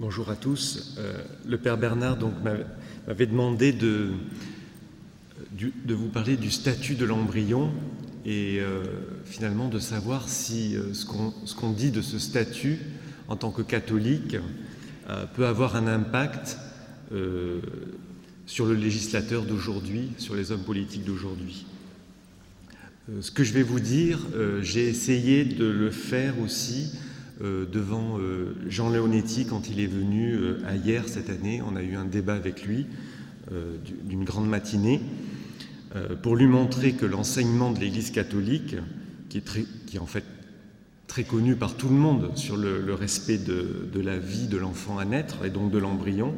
Bonjour à tous. Euh, le Père Bernard m'avait demandé de, de, vous parler du statut de l'embryon et euh, finalement de savoir si euh, ce qu'on dit de ce statut en tant que catholique peut avoir un impact sur le législateur d'aujourd'hui, sur les hommes politiques d'aujourd'hui. ce que je vais vous dire, j'ai essayé de le faire aussi euh, devant euh, Jean Leonetti quand il est venu euh, hier cette année. On a eu un débat avec lui d'une grande matinée pour lui montrer que l'enseignement de l'Église catholique, qui est, très, qui est en fait très connu par tout le monde sur le, respect de, la vie de l'enfant à naître et donc de l'embryon,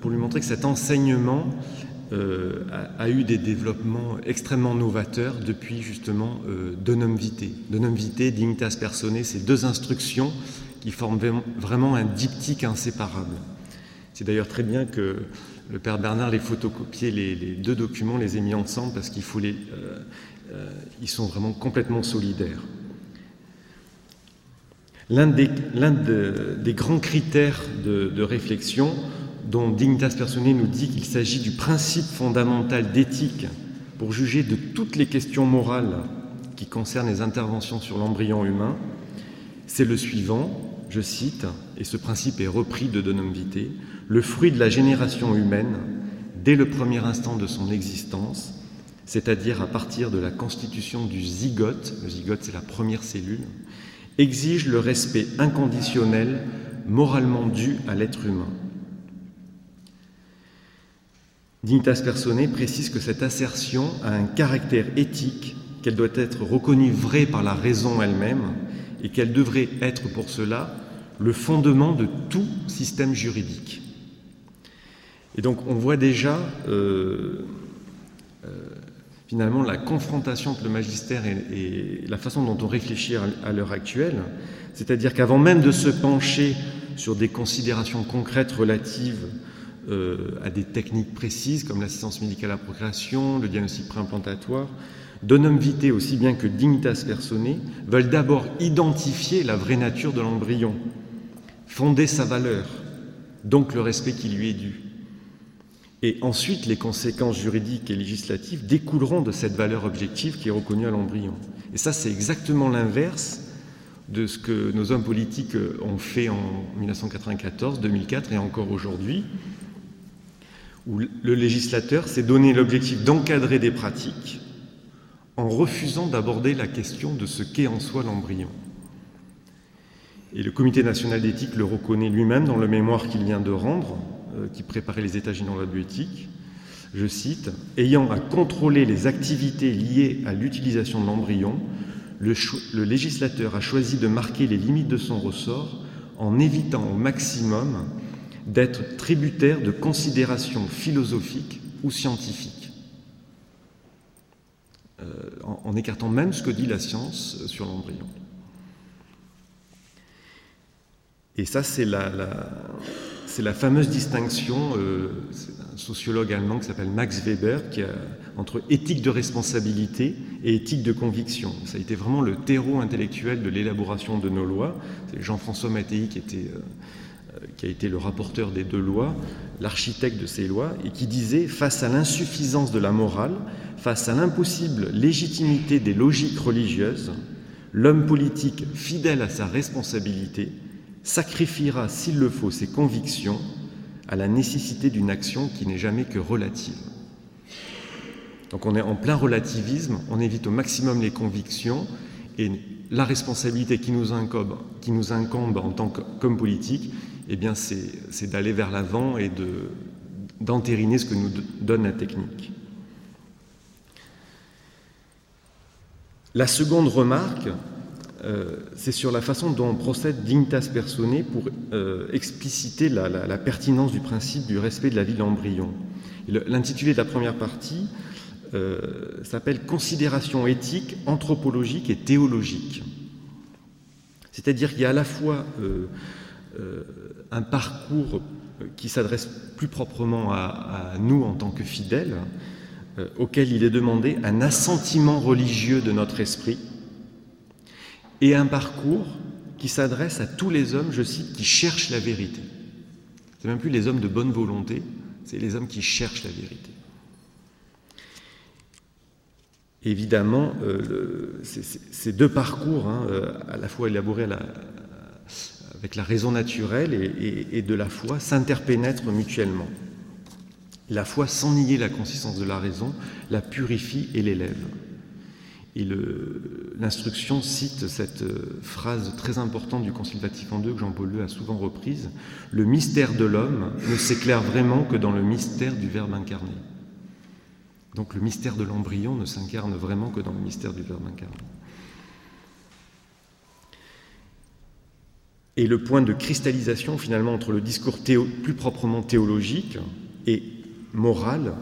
pour lui montrer que cet enseignement euh, a, eu des développements extrêmement novateurs depuis justement euh, Donum Vitae. Donum Vitae, Dignitas Personae, ces deux instructions qui forment vraiment un diptyque inséparable. C'est d'ailleurs très bien que le Père Bernard les photocopié, les, deux documents, les ait mis ensemble parce qu'il les, euh, ils sont vraiment complètement solidaires. L'un des, des, grands critères de réflexion, dont Dignitas Personae nous dit qu'il s'agit du principe fondamental d'éthique pour juger de toutes les questions morales qui concernent les interventions sur l'embryon humain, c'est le suivant, je cite, et ce principe est repris de Donum Vitae, le fruit de la génération humaine, dès le premier instant de son existence, c'est-à-dire à partir de la constitution du zygote, le zygote c'est la première cellule, exige le respect inconditionnel moralement dû à l'être humain. Dignitas Personae précise que cette assertion a un caractère éthique, qu'elle doit être reconnue vraie par la raison elle-même et qu'elle devrait être pour cela le fondement de tout système juridique. Et donc on voit déjà euh, euh, finalement la confrontation entre le magistère et, la façon dont on réfléchit à l'heure actuelle, c'est-à-dire qu'avant même de se pencher sur des considérations concrètes relatives euh, à des techniques précises comme l'assistance médicale à procréation, le diagnostic préimplantatoire, Donum Vitae aussi bien que Dignitas Personae veulent d'abord identifier la vraie nature de l'embryon, fonder sa valeur, donc le respect qui lui est dû. Et ensuite, les conséquences juridiques et législatives découleront de cette valeur objective qui est reconnue à l'embryon. Et ça, c'est exactement l'inverse de ce que nos hommes politiques ont fait en 1994, 2004 et encore aujourd'hui, où le législateur s'est donné l'objectif d'encadrer des pratiques en refusant d'aborder la question de ce qu'est en soi l'embryon. Et le Comité national d'éthique le reconnaît lui-même dans le mémoire qu'il vient de rendre, euh, qui préparait les États généraux de la bioéthique. Je cite Ayant à contrôler les activités liées à l'utilisation de l'embryon, le, le législateur a choisi de marquer les limites de son ressort en évitant au maximum d'être tributaire de considérations philosophiques ou scientifiques, euh, en, écartant même ce que dit la science sur l'embryon. Et ça, c'est la, fameuse distinction, euh, un sociologue allemand qui s'appelle Max Weber, entre éthique de responsabilité et éthique de conviction. Ça a été vraiment le terreau intellectuel de l'élaboration de nos lois. C'est Jean-François Mattei qui était... Euh, qui a été le rapporteur des deux lois, l'architecte de ces lois, et qui disait Face à l'insuffisance de la morale, face à l'impossible légitimité des logiques religieuses, l'homme politique, fidèle à sa responsabilité, sacrifiera, s'il le faut, ses convictions à la nécessité d'une action qui n'est jamais que relative. Donc on est en plein relativisme, on évite au maximum les convictions et la responsabilité qui nous incombe, qui nous incombe en tant qu'homme politique, eh bien, c'est d'aller vers l'avant et d'entériner ce que nous donne la technique. La seconde remarque, euh, c'est sur la façon dont on procède dignitas personae pour euh, expliciter la, pertinence du principe du respect de la vie de l'embryon. L'intitulé de la première partie euh, s'appelle Considération éthique, anthropologique et théologique. C'est-à-dire qu'il y a à la fois un parcours qui s'adresse plus proprement à, nous en tant que fidèles, euh, auquel il est demandé un assentiment religieux de notre esprit, et un parcours qui s'adresse à tous les hommes, je cite, qui cherchent la vérité. C'est même plus les hommes de bonne volonté, c'est les hommes qui cherchent la vérité. Évidemment, euh, ces deux parcours, hein, euh, à la fois élaborés avec la raison naturelle et, de la foi, s'interpénètrent mutuellement. La foi, sans nier la consistance de la raison, la purifie et l'élève. Et l'instruction cite cette euh, phrase très importante du Concile Vatican II que Jean-Paul II a souvent reprise Le mystère de l'homme ne s'éclaire vraiment que dans le mystère du Verbe incarné. Donc le mystère de l'embryon ne s'incarne vraiment que dans le mystère du Verbe incarné. Et le point de cristallisation finalement entre le discours plus proprement théologique et moral,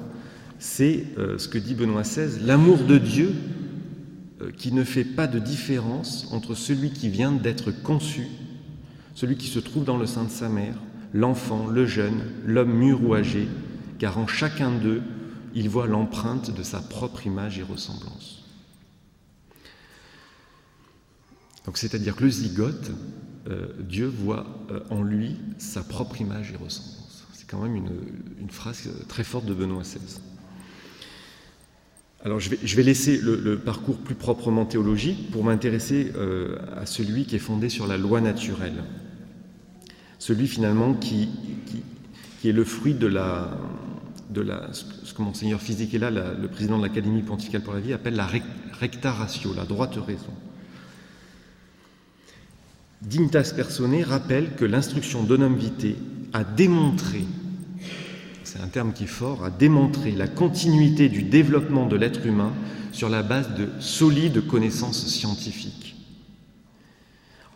c'est euh, ce que dit Benoît XVI, l'amour de Dieu euh, qui ne fait pas de différence entre celui qui vient d'être conçu, celui qui se trouve dans le sein de sa mère, l'enfant, le jeune, l'homme mûr ou âgé, car en chacun d'eux, il voit l'empreinte de sa propre image et ressemblance. Donc c'est-à-dire que le zygote, euh, Dieu voit euh, en lui sa propre image et ressemblance. C'est quand même une, phrase très forte de Benoît XVI. Alors je vais, laisser le, parcours plus proprement théologique pour m'intéresser euh, à celui qui est fondé sur la loi naturelle. Celui finalement qui, est le fruit de la, de la, ce que Monseigneur là, le président de l'Académie pontificale pour la vie, appelle la recta ratio, la droite raison. Dignitas Personae rappelle que l'instruction d'Onum Vitae a démontré, c'est un terme qui est fort, a démontré la continuité du développement de l'être humain sur la base de solides connaissances scientifiques.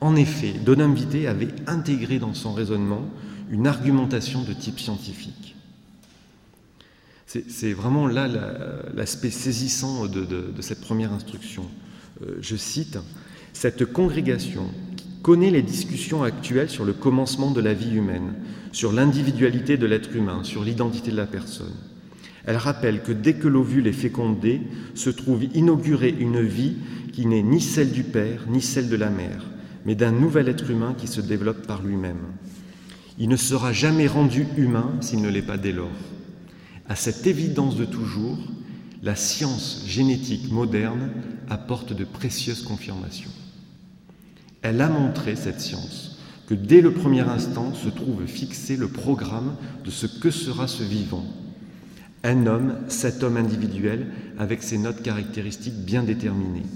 En effet, Donum Vitae avait intégré dans son raisonnement une argumentation de type scientifique. C'est vraiment là l'aspect saisissant de, cette première instruction. Euh, je cite, Cette congrégation connaît les discussions actuelles sur le commencement de la vie humaine, sur l'individualité de l'être humain, sur l'identité de la personne. Elle rappelle que dès que l'ovule est fécondé, se trouve inaugurée une vie qui n'est ni celle du Père, ni celle de la Mère, mais d'un nouvel être humain qui se développe par lui-même. Il ne sera jamais rendu humain s'il ne l'est pas dès lors. À cette évidence de toujours, la science génétique moderne apporte de précieuses confirmations. Elle a montré, cette science, que dès le premier instant se trouve fixé le programme de ce que sera ce vivant. Un homme, cet homme individuel, avec ses notes caractéristiques bien déterminées.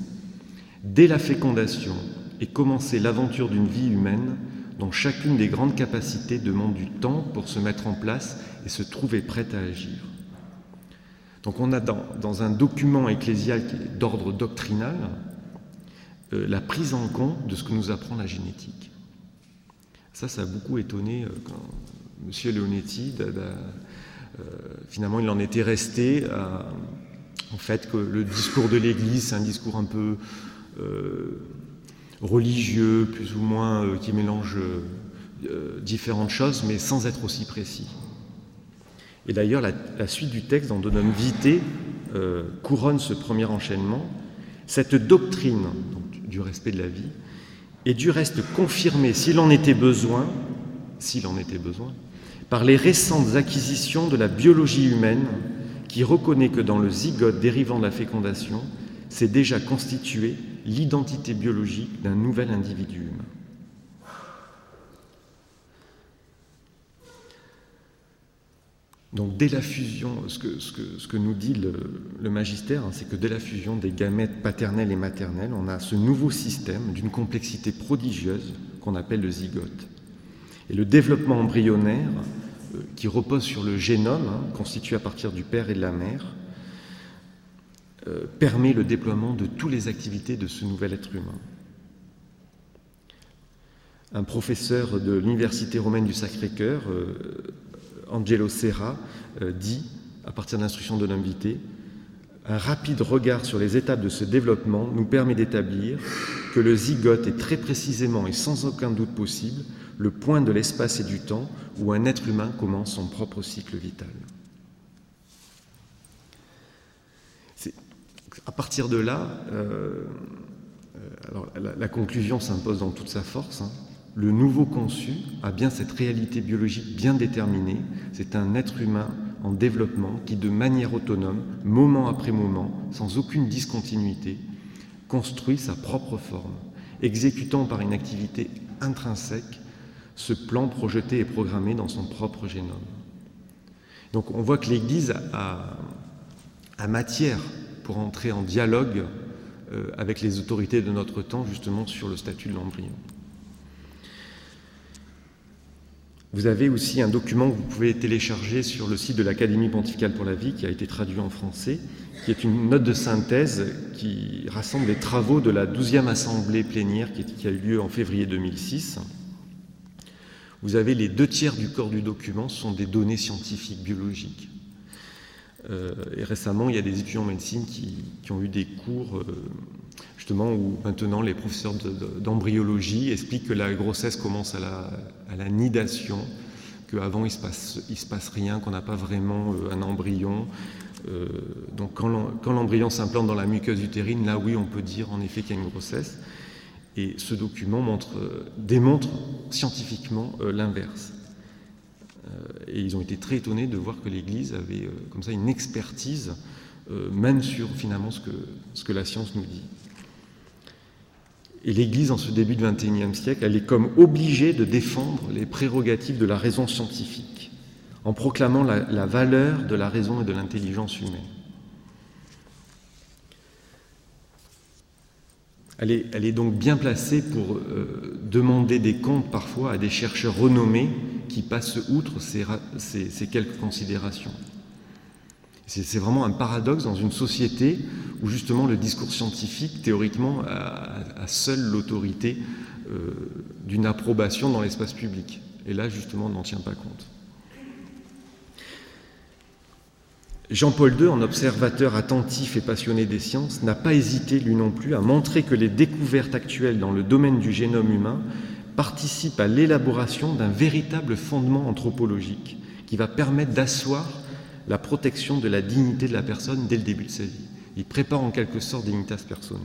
Dès la fécondation est commencée l'aventure d'une vie humaine dont chacune des grandes capacités demande du temps pour se mettre en place et se trouver prête à agir. Donc on a dans, un document ecclésial d'ordre doctrinal la prise en compte de ce que nous apprend la génétique. Ça, ça a beaucoup étonné euh, quand M. Leonetti, euh, finalement, il en était resté en fait que le discours de l'Église, c'est un discours un peu religieux, plus ou moins, qui mélange différentes choses, mais sans être aussi précis. Et d'ailleurs, la, suite du texte dans Donum Vitae euh, couronne ce premier enchaînement. Cette doctrine du respect de la vie est du reste confirmée, s'il en était besoin, s'il en était besoin, par les récentes acquisitions de la biologie humaine qui reconnaît que dans le zygote dérivant de la fécondation, s'est déjà constituée l'identité biologique d'un nouvel individu humain. Donc dès la fusion, ce que, nous dit le, magistère, hein, c'est que dès la fusion des gamètes paternels et maternels, on a ce nouveau système d'une complexité prodigieuse qu'on appelle le zygote. Et le développement embryonnaire, euh, qui repose sur le génome, hein, constitué à partir du père et de la mère, euh, permet le déploiement de toutes les activités de ce nouvel être humain. Un professeur de l'Université romaine du Sacré-Cœur, euh, Angelo Serra euh, dit, à partir d'instructions de l'invité, un rapide regard sur les étapes de ce développement nous permet d'établir que le zygote est très précisément et sans aucun doute possible le point de l'espace et du temps où un être humain commence son propre cycle vital. À partir de là, euh, alors, la, conclusion s'impose dans toute sa force. Hein. Le nouveau conçu a bien cette réalité biologique bien déterminée. C'est un être humain en développement qui, de manière autonome, moment après moment, sans aucune discontinuité, construit sa propre forme, exécutant par une activité intrinsèque ce plan projeté et programmé dans son propre génome. Donc on voit que l'Église a, matière pour entrer en dialogue euh, avec les autorités de notre temps justement sur le statut de l'embryon. Vous avez aussi un document que vous pouvez télécharger sur le site de l'Académie pontificale pour la vie qui a été traduit en français, qui est une note de synthèse qui rassemble les travaux de la 12e assemblée plénière qui a eu lieu en février 2006 vous avez les deux tiers du corps du document sont des données scientifiques, biologiques. Euh, et récemment, il y a des étudiants en médecine qui, ont eu des cours, euh, où maintenant les professeurs d'embryologie expliquent que la grossesse commence à la, nidation, qu'avant il se, passe, se passe rien, qu'on n'a pas vraiment euh, un embryon. donc quand l'embryon s'implante dans la muqueuse utérine, là oui, on peut dire en effet qu'il y a une grossesse. Et ce document euh, démontre scientifiquement euh, l'inverse. Euh, et ils ont été très étonnés de voir que l'Église avait comme ça une expertise, même sur finalement ce que la science nous dit. Et l'Église, en ce début du XXIe siècle, elle est comme obligée de défendre les prérogatives de la raison scientifique, en proclamant la valeur de la raison et de l'intelligence humaine. Elle est, donc bien placée pour euh, demander des comptes parfois à des chercheurs renommés qui passent outre ces, quelques considérations. C'est vraiment un paradoxe dans une société où justement le discours scientifique, théoriquement, a, seule l'autorité euh, d'une approbation dans l'espace public. Et là, justement, on n'en tient pas compte. Jean-Paul II, en observateur attentif et passionné des sciences, n'a pas hésité, lui non plus, à montrer que les découvertes actuelles dans le domaine du génome humain participent à l'élaboration d'un véritable fondement anthropologique qui va permettre d'asseoir la protection de la dignité de la personne dès le début de sa vie. Il prépare en quelque sorte Dignitas Personae.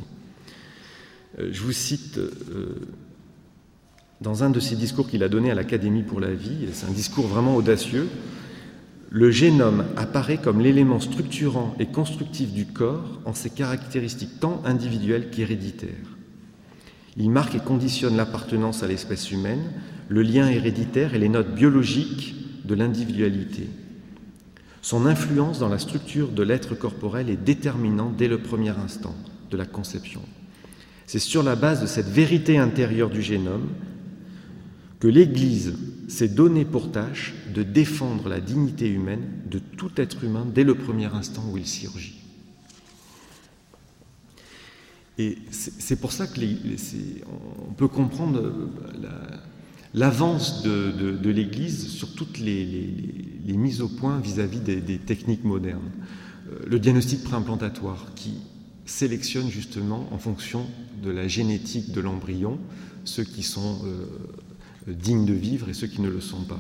Euh, je vous cite euh, dans un de ses discours qu'il a donné à l'Académie pour la vie, c'est un discours vraiment audacieux, le génome apparaît comme l'élément structurant et constructif du corps en ses caractéristiques tant individuelles qu'héréditaires. Il marque et conditionne l'appartenance à l'espèce humaine, le lien héréditaire et les notes biologiques de l'individualité. Son influence dans la structure de l'être corporel est déterminante dès le premier instant de la conception. C'est sur la base de cette vérité intérieure du génome que l'Église s'est donné pour tâche de défendre la dignité humaine de tout être humain dès le premier instant où il surgit. Et c'est pour ça que on peut comprendre l'avance de, l'Église sur toutes les, mises au point vis-à-vis des, techniques modernes. Euh, le diagnostic préimplantatoire qui sélectionne justement en fonction de la génétique de l'embryon ceux qui sont euh, dignes de vivre et ceux qui ne le sont pas.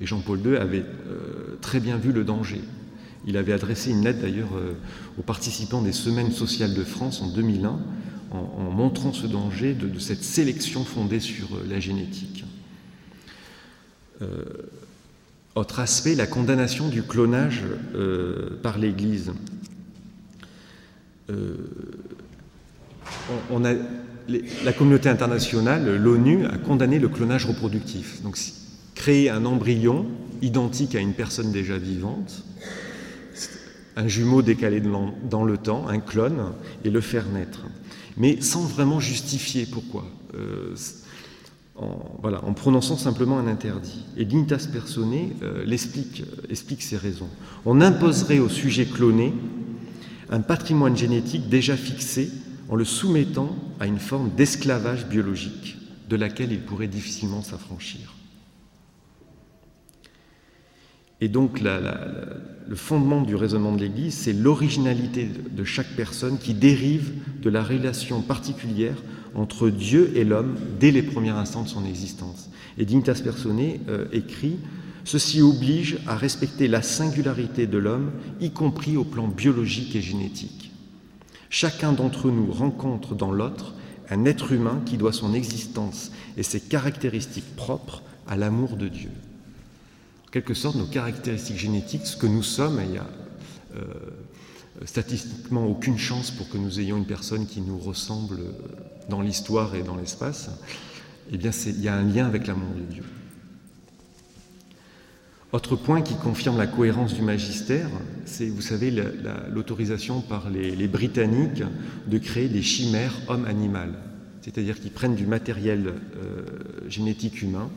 Et Jean-Paul II avait euh, très bien vu le danger. Il avait adressé une lettre d'ailleurs aux participants des Semaines sociales de France en 2001 en, montrant ce danger de, cette sélection fondée sur la génétique. Autre aspect, la condamnation du clonage par l'Église. a, la communauté internationale, l'ONU, a condamné le clonage reproductif. Donc, créer un embryon identique à une personne déjà vivante, un jumeau décalé dans le temps, un clone, et le faire naître. Mais sans vraiment justifier pourquoi. Euh, en, prononçant simplement un interdit. Et Dignitas Personae euh, l'explique, explique ses raisons. On imposerait au sujet cloné un patrimoine génétique déjà fixé en le soumettant à une forme d'esclavage biologique de laquelle il pourrait difficilement s'affranchir. Et donc le fondement du raisonnement de l'Église, c'est l'originalité de chaque personne qui dérive de la relation particulière entre Dieu et l'homme dès les premiers instants de son existence. Et Dignitas Personae euh, écrit Ceci oblige à respecter la singularité de l'homme, y compris au plan biologique et génétique. Chacun d'entre nous rencontre dans l'autre un être humain qui doit son existence et ses caractéristiques propres à l'amour de Dieu. En quelque sorte, nos caractéristiques génétiques, ce que nous sommes, il y a euh, statistiquement aucune chance pour que nous ayons une personne qui nous ressemble dans l'histoire et dans l'espace, eh bien il y a un lien avec l'amour de Dieu. Autre point qui confirme la cohérence du magistère, c'est, vous savez, l'autorisation par les, Britanniques de créer des chimères homme-animal, c'est-à-dire qu'ils prennent du matériel euh, génétique humain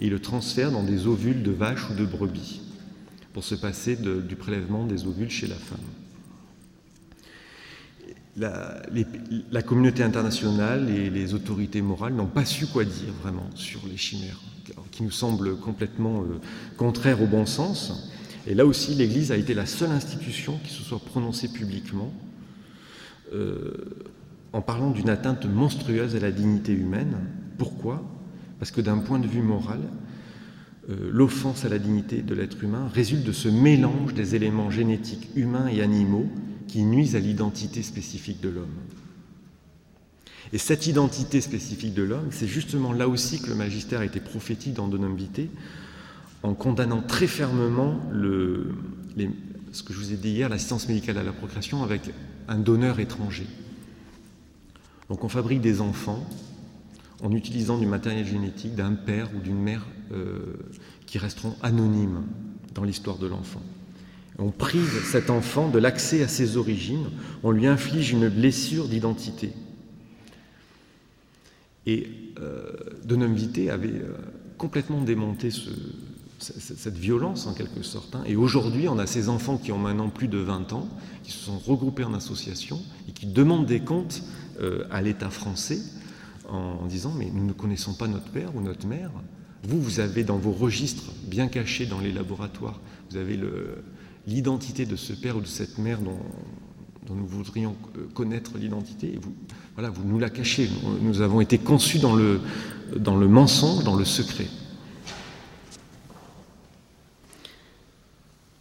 et le transfèrent dans des ovules de vache ou de brebis pour se passer du prélèvement des ovules chez la femme la, communauté internationale et les autorités morales n'ont pas su quoi dire vraiment sur les chimères, qui nous semblent complètement euh, contraires au bon sens. Et là aussi, l'Église a été la seule institution qui se soit prononcée publiquement euh, en parlant d'une atteinte monstrueuse à la dignité humaine. Pourquoi? Parce que d'un point de vue moral, euh, l'offense à la dignité de l'être humain résulte de ce mélange des éléments génétiques humains et animaux qui nuisent à l'identité spécifique de l'homme. Et cette identité spécifique de l'homme, c'est justement là aussi que le magistère a été prophétique dans Donum Vitae, en condamnant très fermement ce que je vous ai dit hier, l'assistance médicale à la procréation avec un donneur étranger. Donc on fabrique des enfants en utilisant du matériel génétique d'un père ou d'une mère euh, qui resteront anonymes dans l'histoire de l'enfant. On prive cet enfant de l'accès à ses origines, on lui inflige une blessure d'identité. Et euh, Donum Vitae avait euh, complètement démonté cette violence en quelque sorte. Hein. Et aujourd'hui, on a ces enfants qui ont maintenant plus de 20 ans, qui se sont regroupés en association et qui demandent des comptes euh, à l'État français en, disant mais nous ne connaissons pas notre père ou notre mère. Vous, vous avez dans vos registres, bien cachés dans les laboratoires, vous avez l'identité de ce père ou de cette mère dont, nous voudrions connaître l'identité, vous, voilà, vous nous la cachez. Nous avons été conçus dans le, dans le mensonge, dans le secret.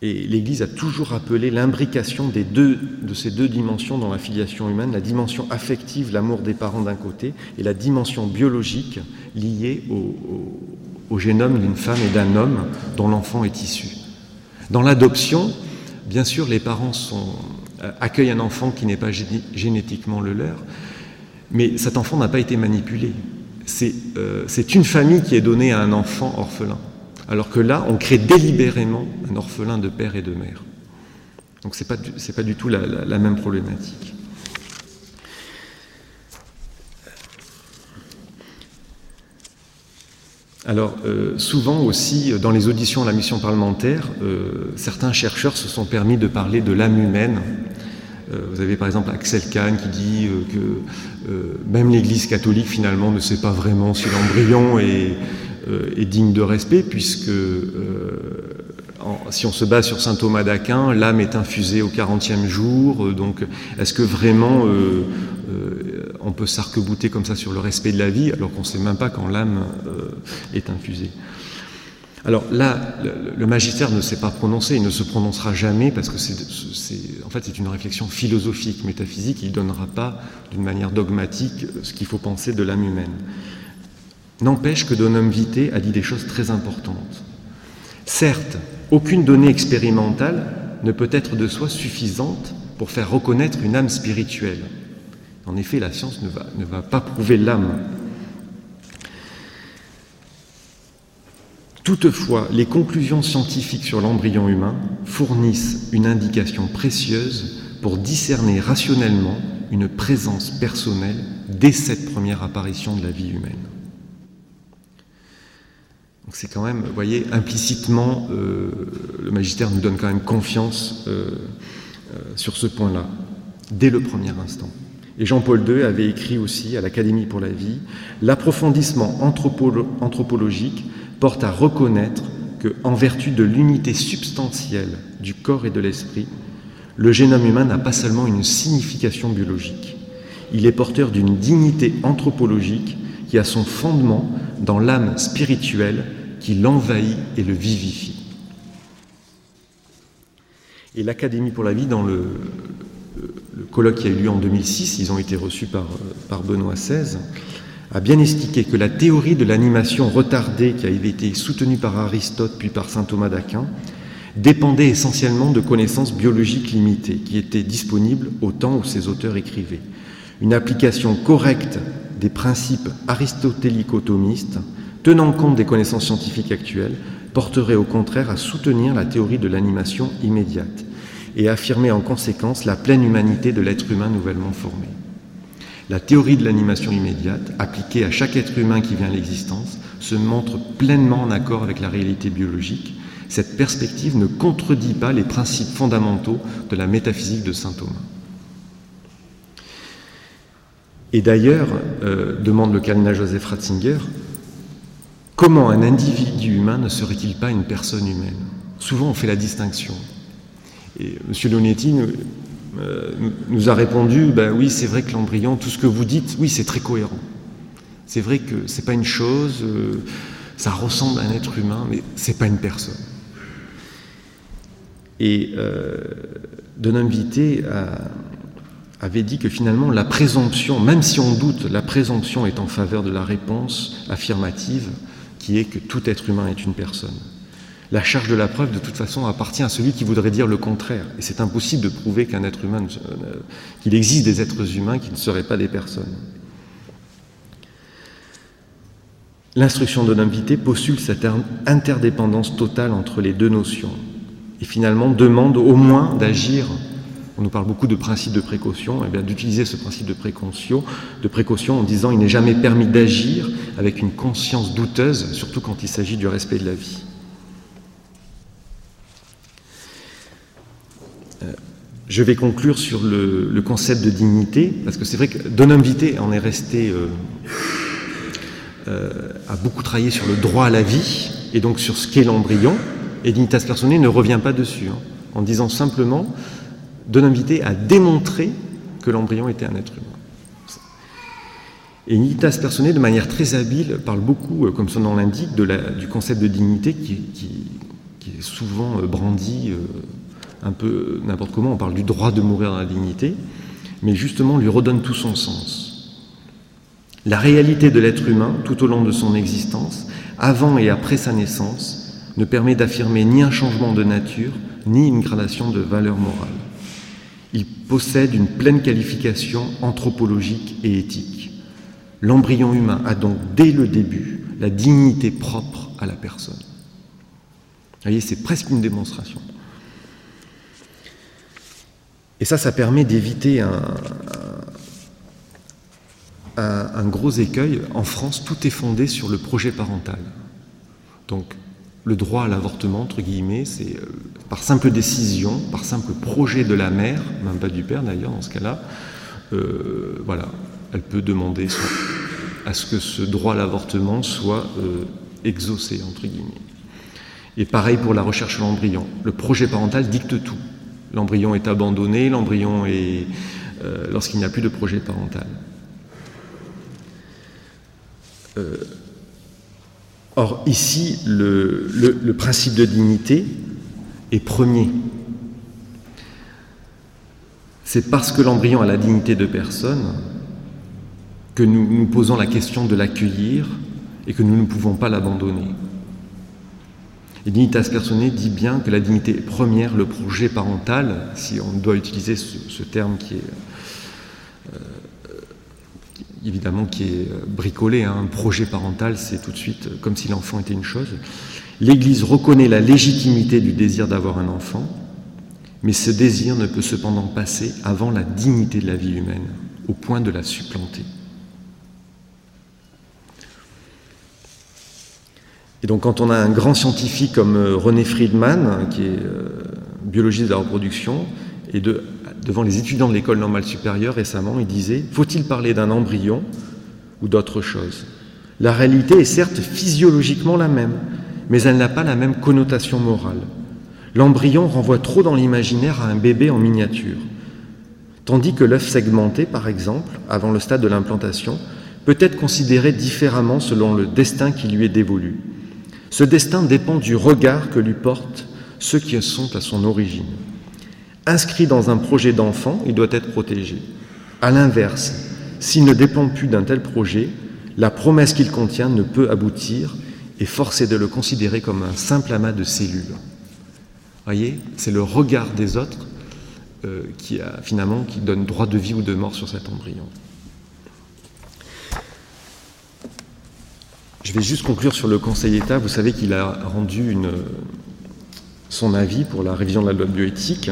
Et l'Église a toujours rappelé l'imbrication de ces deux dimensions dans la filiation humaine, la dimension affective, l'amour des parents d'un côté, et la dimension biologique liée au, génome d'une femme et d'un homme dont l'enfant est issu. Dans l'adoption, bien sûr, les parents euh, accueillent un enfant qui n'est pas génétiquement le leur, mais cet enfant n'a pas été manipulé. Euh, c'est une famille qui est donnée à un enfant orphelin. Alors que là, on crée délibérément un orphelin de père et de mère. Donc ce n'est pas, du tout la même problématique. Alors, euh, souvent aussi, dans les auditions à la mission parlementaire, euh, certains chercheurs se sont permis de parler de l'âme humaine. Euh, vous avez par exemple Axel Kahn qui dit que même l'Église catholique finalement ne sait pas vraiment si l'embryon est, est, digne de respect, puisque si on se base sur saint Thomas d'Aquin, l'âme est infusée au 40e jour. donc, est-ce que vraiment on peut s'arc-bouter comme ça sur le respect de la vie, alors qu'on ne sait même pas quand l'âme euh, est infusée? Alors là, le, magistère ne s'est pas prononcé, il ne se prononcera jamais parce que c'est, en fait, c'est une réflexion philosophique, métaphysique, il ne donnera pas d'une manière dogmatique ce qu'il faut penser de l'âme humaine. N'empêche que Donum Vitae a dit des choses très importantes. Certes, aucune donnée expérimentale ne peut être de soi suffisante pour faire reconnaître une âme spirituelle. En effet, la science ne va, ne va pas prouver l'âme. Toutefois, les conclusions scientifiques sur l'embryon humain fournissent une indication précieuse pour discerner rationnellement une présence personnelle dès cette première apparition de la vie humaine. Donc c'est quand même, vous voyez, implicitement, euh, le magistère nous donne quand même confiance euh, euh, sur ce point-là, dès le premier instant. Et Jean-Paul II avait écrit aussi à l'Académie pour la vie, l'approfondissement anthropologique porte à reconnaître que, en vertu de l'unité substantielle du corps et de l'esprit, le génome humain n'a pas seulement une signification biologique, il est porteur d'une dignité anthropologique qui a son fondement dans l'âme spirituelle qui l'envahit et le vivifie. Et l'Académie pour la vie, dans le, colloque qui a eu lieu en 2006, ils ont été reçus par, par Benoît XVI, a bien expliqué que la théorie de l'animation retardée qui avait été soutenue par Aristote puis par saint Thomas d'Aquin dépendait essentiellement de connaissances biologiques limitées qui étaient disponibles au temps où ces auteurs écrivaient. Une application correcte des principes aristotélico-thomistes, tenant compte des connaissances scientifiques actuelles, porterait au contraire à soutenir la théorie de l'animation immédiate et affirmer en conséquence la pleine humanité de l'être humain nouvellement formé. La théorie de l'animation immédiate, appliquée à chaque être humain qui vient à l'existence, se montre pleinement en accord avec la réalité biologique. Cette perspective ne contredit pas les principes fondamentaux de la métaphysique de saint Thomas. Et d'ailleurs, euh, demande le cardinal Joseph Ratzinger, comment un individu humain ne serait-il pas une personne humaine? Souvent on fait la distinction. Et M. Leonetti euh, nous a répondu ben oui, c'est vrai que l'embryon, tout ce que vous dites, oui, c'est très cohérent. C'est vrai que c'est pas une chose, euh, ça ressemble à un être humain, mais c'est pas une personne. Et euh, Vité avait dit que finalement la présomption, même si on doute, la présomption est en faveur de la réponse affirmative, qui est que tout être humain est une personne. La charge de la preuve, de toute façon, appartient à celui qui voudrait dire le contraire. Et c'est impossible de prouver qu'un être humain, euh, qu'il existe des êtres humains qui ne seraient pas des personnes. L'instruction de l'invité postule cette interdépendance totale entre les deux notions et finalement demande au moins d'agir. On nous parle beaucoup de principe de précaution, et eh bien d'utiliser ce principe de précaution, de précaution en disant il n'est jamais permis d'agir avec une conscience douteuse, surtout quand il s'agit du respect de la vie. Je vais conclure sur le, concept de dignité, parce que c'est vrai que Donhomme Vité en est resté euh, euh, a beaucoup travaillé sur le droit à la vie et donc sur ce qu'est l'embryon, et Dignitas Personae ne revient pas dessus, hein, en disant simplement Donhomme Vité a démontré que l'embryon était un être humain. Et Dignitas Personae, de manière très habile, parle beaucoup, euh, comme son nom l'indique, du concept de dignité qui, est souvent brandi un peu n'importe comment, on parle du droit de mourir dans la dignité, mais justement lui redonne tout son sens. La réalité de l'être humain tout au long de son existence, avant et après sa naissance, ne permet d'affirmer ni un changement de nature, ni une gradation de valeur morale. Possède une pleine qualification anthropologique et éthique. L'embryon humain a donc dès le début la dignité propre à la personne. Vous voyez, c'est presque une démonstration. Et ça, ça permet d'éviter un, gros écueil. En France, tout est fondé sur le projet parental. Donc, le droit à l'avortement, entre guillemets, c'est euh, par simple décision, par simple projet de la mère, même pas du père d'ailleurs dans ce cas-là, euh, voilà, elle peut demander à ce que ce droit à l'avortement soit euh, exaucé, entre guillemets. Et pareil pour la recherche de l'embryon. Le projet parental dicte tout. L'embryon est abandonné, l'embryon est euh, lorsqu'il n'y a plus de projet parental. Or, ici, le, principe de dignité est premier. C'est parce que l'embryon a la dignité de personne que nous nous posons la question de l'accueillir et que nous ne pouvons pas l'abandonner. Et Dignitas Personae dit bien que la dignité première, le projet parental, si on doit utiliser ce, terme qui est euh, évidemment qui est bricolé, hein, un projet parental, c'est tout de suite comme si l'enfant était une chose. L'Église reconnaît la légitimité du désir d'avoir un enfant, mais ce désir ne peut cependant passer avant la dignité de la vie humaine, au point de la supplanter. Et donc quand on a un grand scientifique comme euh, René Friedman, qui est euh, biologiste de la reproduction, et devant les étudiants de l'école normale supérieure récemment, il disait, faut-il parler d'un embryon ou d'autre chose? La réalité est certes physiologiquement la même, mais elle n'a pas la même connotation morale. L'embryon renvoie trop dans l'imaginaire à un bébé en miniature, tandis que l'œuf segmenté, par exemple, avant le stade de l'implantation, peut être considéré différemment selon le destin qui lui est dévolu. Ce destin dépend du regard que lui portent ceux qui sont à son origine. Inscrit dans un projet d'enfant, il doit être protégé. À l'inverse, s'il ne dépend plus d'un tel projet, la promesse qu'il contient ne peut aboutir et force est de le considérer comme un simple amas de cellules. Voyez, c'est le regard des autres euh, qui finalement qui donne droit de vie ou de mort sur cet embryon. Je vais juste conclure sur le Conseil d'État. Vous savez qu'il a rendu son avis pour la révision de la loi bioéthique.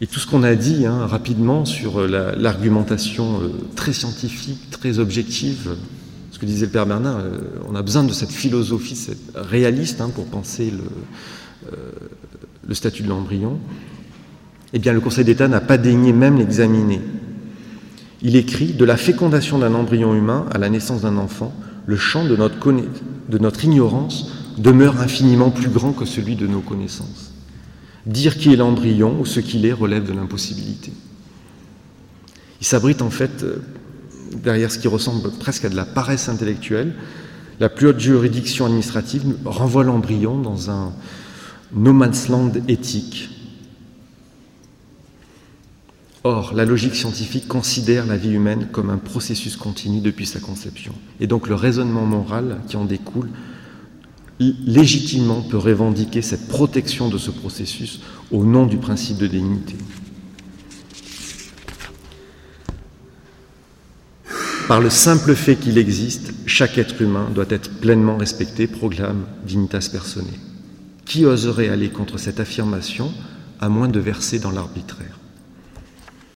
Et tout ce qu'on a dit hein, rapidement sur l'argumentation euh, très scientifique, très objective, ce que disait le père Bernard, euh, on a besoin de cette philosophie réaliste hein, pour penser le, euh, le statut de l'embryon. Eh bien, le Conseil d'État n'a pas daigné même l'examiner. Il écrit De la fécondation d'un embryon humain à la naissance d'un enfant, le champ de notre, de notre ignorance demeure infiniment plus grand que celui de nos connaissances. Dire qui est l'embryon ou ce qu'il est relève de l'impossibilité. Il s'abrite en fait euh, derrière ce qui ressemble presque à de la paresse intellectuelle. La plus haute juridiction administrative renvoie l'embryon dans un no man's land éthique. Or, la logique scientifique considère la vie humaine comme un processus continu depuis sa conception. Et donc le raisonnement moral qui en découle légitimement peut revendiquer cette protection de ce processus au nom du principe de dignité. Par le simple fait qu'il existe, chaque être humain doit être pleinement respecté, proclame Dignitas Personae. Qui oserait aller contre cette affirmation à moins de verser dans l'arbitraire?